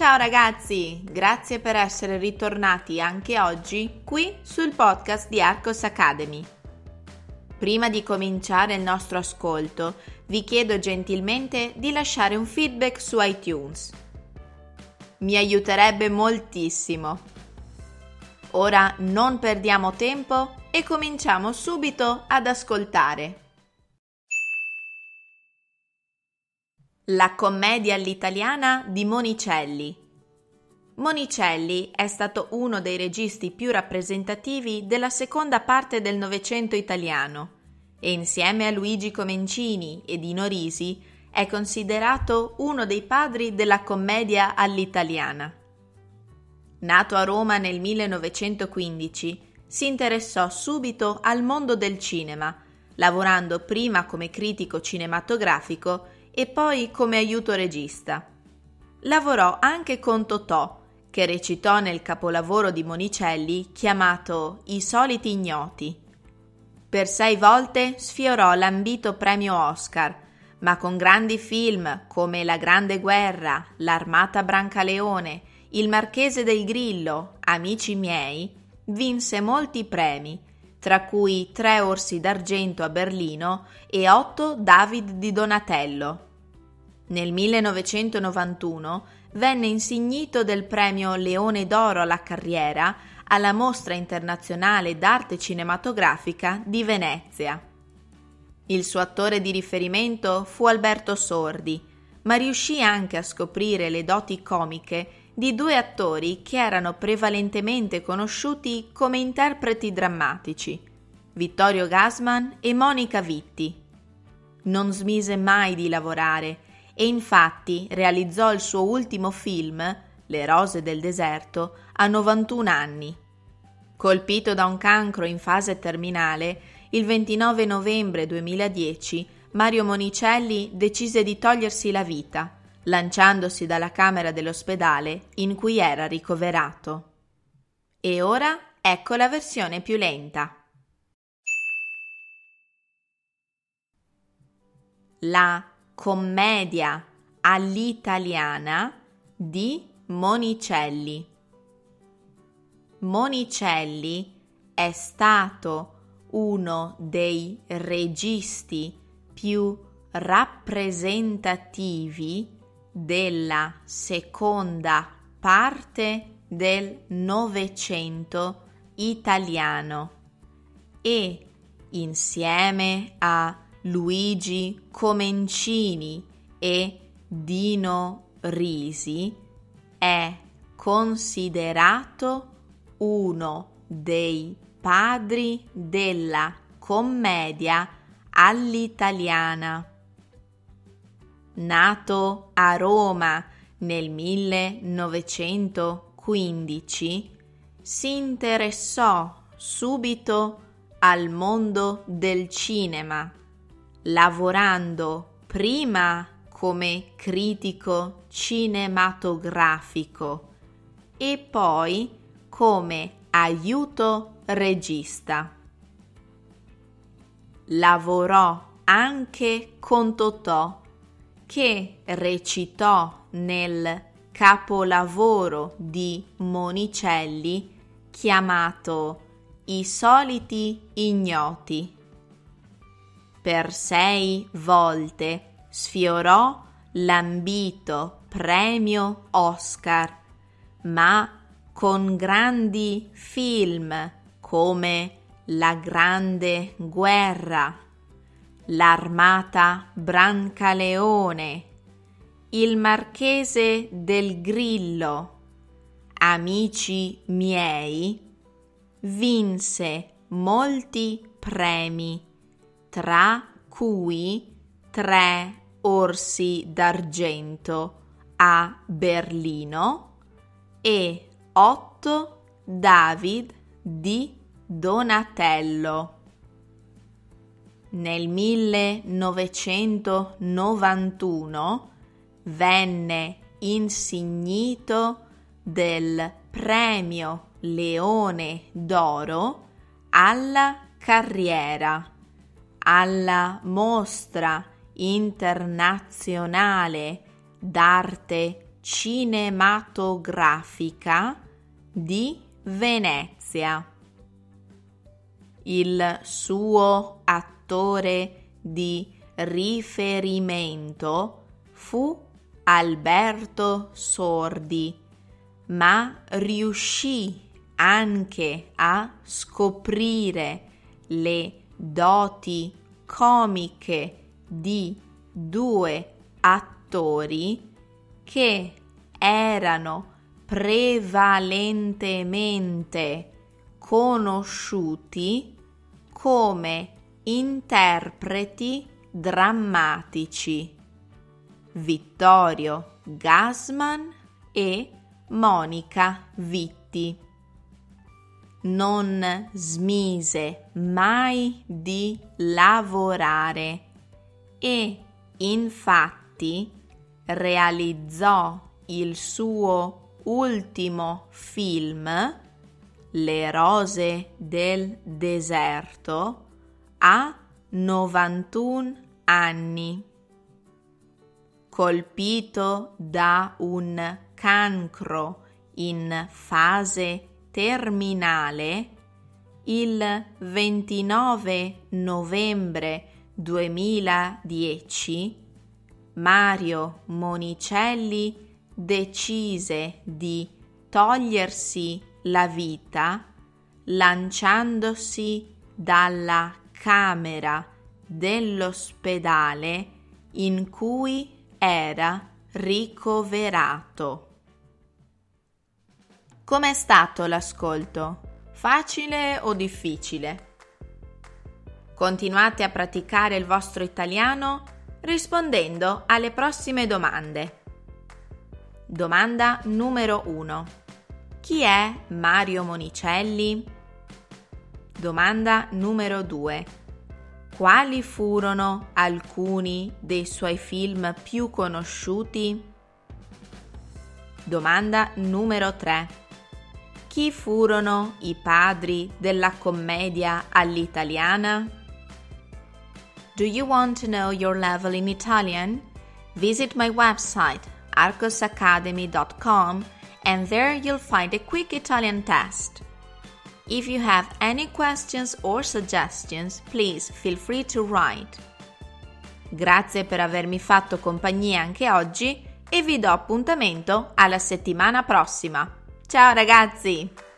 Ciao ragazzi, grazie per essere ritornati anche oggi qui sul podcast di Arcos Academy. Prima di cominciare il nostro ascolto, vi chiedo gentilmente di lasciare un feedback su iTunes. Mi aiuterebbe moltissimo. Ora non perdiamo tempo e cominciamo subito ad ascoltare. La commedia all'italiana di Monicelli. Monicelli è stato uno dei registi più rappresentativi della seconda parte del Novecento italiano e insieme a Luigi Comencini e Dino Risi è considerato uno dei padri della commedia all'italiana. Nato a Roma nel 1915, si interessò subito al mondo del cinema, lavorando prima come critico cinematografico e poi come aiuto regista. Lavorò anche con Totò, che recitò nel capolavoro di Monicelli chiamato I soliti ignoti. Per sei volte sfiorò l'ambito premio Oscar, ma con grandi film come La Grande Guerra, L'Armata Brancaleone, Il Marchese del Grillo, Amici miei, vinse molti premi, tra cui tre Orsi d'Argento a Berlino e otto David di Donatello. Nel 1991 venne insignito del premio Leone d'Oro alla carriera alla Mostra internazionale d'arte cinematografica di Venezia. Il suo attore di riferimento fu Alberto Sordi, ma riuscì anche a scoprire le doti comiche di due attori che erano prevalentemente conosciuti come interpreti drammatici, Vittorio Gassman e Monica Vitti. Non smise mai di lavorare e infatti realizzò il suo ultimo film, Le rose del deserto, a 91 anni. Colpito da un cancro in fase terminale, il 29 novembre 2010 Mario Monicelli decise di togliersi la vita lanciandosi dalla camera dell'ospedale in cui era ricoverato. E ora ecco la versione più lenta. La commedia all'italiana di Monicelli. Monicelli è stato uno dei registi più rappresentativi della seconda parte del Novecento italiano e insieme a Luigi Comencini e Dino Risi è considerato uno dei padri della commedia all'italiana nato a Roma nel 1915, si interessò subito al mondo del cinema, lavorando prima come critico cinematografico e poi come aiuto regista. Lavorò anche con Totò che recitò nel capolavoro di Monicelli chiamato I soliti ignoti. Per sei volte sfiorò l'ambito premio Oscar, ma con grandi film come La Grande Guerra l'armata Brancaleone, il marchese del Grillo, amici miei, vinse molti premi, tra cui tre orsi d'argento a Berlino e otto David di Donatello. Nel 1991 venne insignito del premio Leone d'Oro alla carriera alla mostra internazionale d'arte cinematografica di Venezia. Il suo attore di riferimento fu Alberto Sordi, ma riuscì anche a scoprire le doti comiche di due attori che erano prevalentemente conosciuti come interpreti drammatici Vittorio Gasman e Monica Vitti. Non smise mai di lavorare e infatti realizzò il suo ultimo film Le rose del deserto a 91 anni. Colpito da un cancro in fase terminale, il 29 novembre 2010 Mario Monicelli decise di togliersi la vita lanciandosi dalla camera dell'ospedale in cui era ricoverato. Com'è stato l'ascolto? Facile o difficile? Continuate a praticare il vostro italiano rispondendo alle prossime domande. Domanda numero 1. Chi è Mario Monicelli? Domanda numero 2. Quali furono alcuni dei suoi film più conosciuti? Domanda numero 3. Chi furono i padri della commedia all'italiana? Do you want to know your level in Italian? Visit my website arcosacademy.com and there you'll find a quick Italian test. If you have any questions or suggestions, please feel free to write. Grazie per avermi fatto compagnia anche oggi e vi do appuntamento alla settimana prossima. Ciao ragazzi!